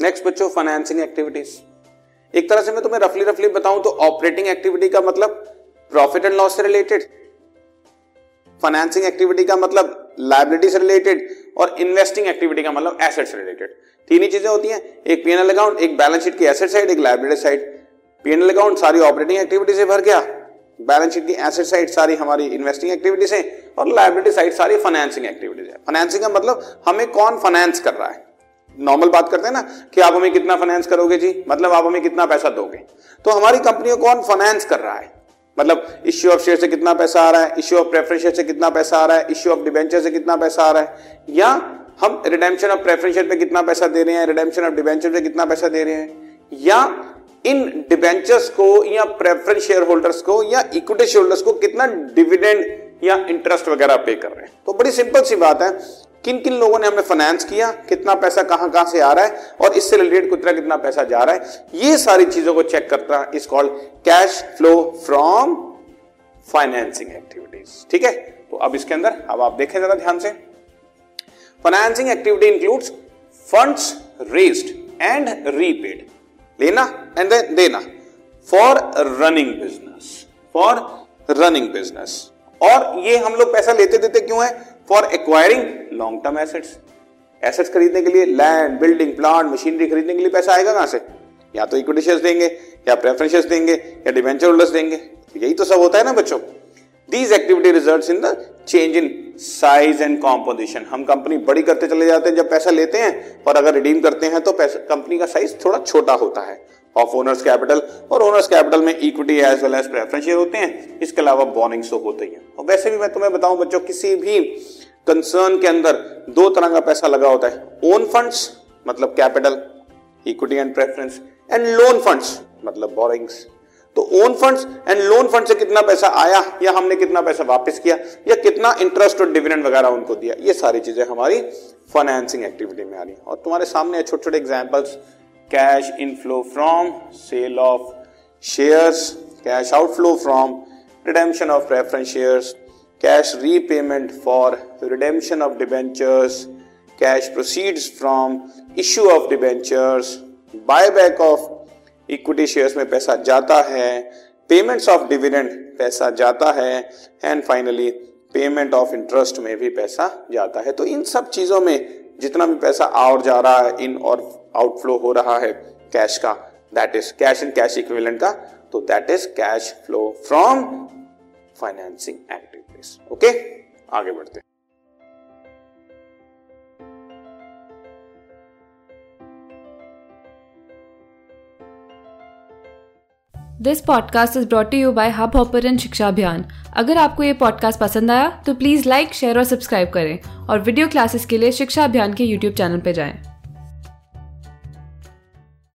Next बच्चों financing activities एक तरह से मैं तुम्हें रफली रफली बताऊँ तो ऑपरेटिंग एक्टिविटी का मतलब प्रॉफिट एंड लॉस से रिलेटेड फाइनेंसिंग एक्टिविटी का मतलब लाइबिलिटी से रिलेटेड और इन्वेस्टिंग एक्टिविटी का मतलब एसेट से रिलेटेड तीन ही चीज़ें होती हैं, एक पीएनएल अकाउंट एक बैलेंस शीट की एसेट साइड एक liability side P N L account सारी ऑपरेटिंग एक्टिविटी से भर गया बैलेंस शीट की एसेट साइड सारी हमारी इन्वेस्टिंग एक्टिविटीज़ है और लाइबिलिटी साइड सारी फाइनेंसिंग एक्टिविटीज़ है फाइनेंसिंग का मतलब हमें कौन फाइनेंस कर रहा है? नॉर्मल बात करते हैं ना कि आप हमें कितना फाइनेंस करोगे जी? मतलब आप हमें कितना पैसा दोगे? तो हमारी कंपनी को कौन फाइनेंस कर रहा है? मतलब इश्यू ऑफ़ शेयर से कितना पैसा आ रहा है? इश्यू ऑफ़ प्रेफरेंस शेयर से कितना पैसा आ रहा है? इश्यू ऑफ़ डिबेंचर से कितना पैसा आ रहा है? या हम रिडेम्पशन ऑफ़ प्रेफरेंस शेयर पे कितना पैसा दे रहे हैं? रिडेम्पशन ऑफ़ डिबेंचर पे कितना पैसा दे रहे हैं? या इन डिबेंचर्स को या प्रेफरेंस शेयर होल्डर्स को या इक्विटी शेयर होल्डर्स को कितना डिविडेंड या इंटरेस्ट वगैरह पे कर रहे हैं? तो बड़ी सिंपल सी बात है। किन किन लोगों ने हमें फाइनेंस किया, कितना पैसा कहाँ कहाँ से आ रहा है, और इससे रिलेटेड कितना कितना पैसा जा रहा है, ये सारी चीज़ों को चेक करता है is called cash flow from financing activities ठीक है? तो अब इसके अंदर अब आप देखें जरा ध्यान से। Financing activity includes funds raised and repaid लेना एंड देना। For running business for running business और ये हम लोग पैसा लेते देते क्यों है? For acquiring long term assets assets खरीदने के लिए लैंड बिल्डिंग प्लांट मशीनरी खरीदने के लिए पैसा आएगा कहाँ से? या तो इक्विटी शेयर्स देंगे, या प्रेफरेंशियस देंगे, या डिवेंचर होल्डर्स देंगे। यही तो सब होता है ना बच्चों। These activity result in the change in size and composition हम कंपनी बड़ी करते चले जाते हैं, जब पैसा लेते हैं, और अगर रिडीम करते हैं तो कंपनी का साइज़ थोड़ा छोटा होता है। ऑफ़ ओनर्स कैपिटल और ओनर्स कैपिटल में equity as well as preference share होते हैं, इसके अलावा बॉनिंग्स तो होते ही हैं। और वैसे भी मैं तुम्हें बताऊँ, बच्चों, किसी भी कंसर्न के अंदर दो तरह का पैसा लगा होता है। ओन फंड्स मतलब capital equity and preference and loan funds मतलब बोरिंग्स तो own funds and loan fund से कितना पैसा आया, या हमने कितना पैसा वापस किया, या कितना इंटरेस्ट और डिविडेंड वगैरह उनको दिया, ये सारी चीज़ें हमारी फाइनेंसिंग एक्टिविटी में आ रही और तुम्हारे सामने छोटे छोटे examples cash inflow from sale of shares cash outflow from redemption of preference shares cash repayment for redemption of debentures cash proceeds from issue of debentures buyback of equity shares में पैसा जाता है पेमेंट्स ऑफ़ डिविडेंड पैसा जाता है and finally payment of interest में भी पैसा जाता है। तो इन सब चीज़ों में जितना भी पैसा और जा रहा है, इन और आउटफ्लो हो रहा है कैश का that is cash and cash equivalent का तो that is cash flow from financing activities okay आगे बढ़ते हैं। This podcast is brought you by Hub Hopper शिक्षा अभियान अगर आपको ये पॉडकास्ट पसंद आया तो प्लीज़ लाइक शेयर और सब्सक्राइब करें और वीडियो क्लासेस के लिए शिक्षा अभियान के यूट्यूब चैनल पर जाएँ।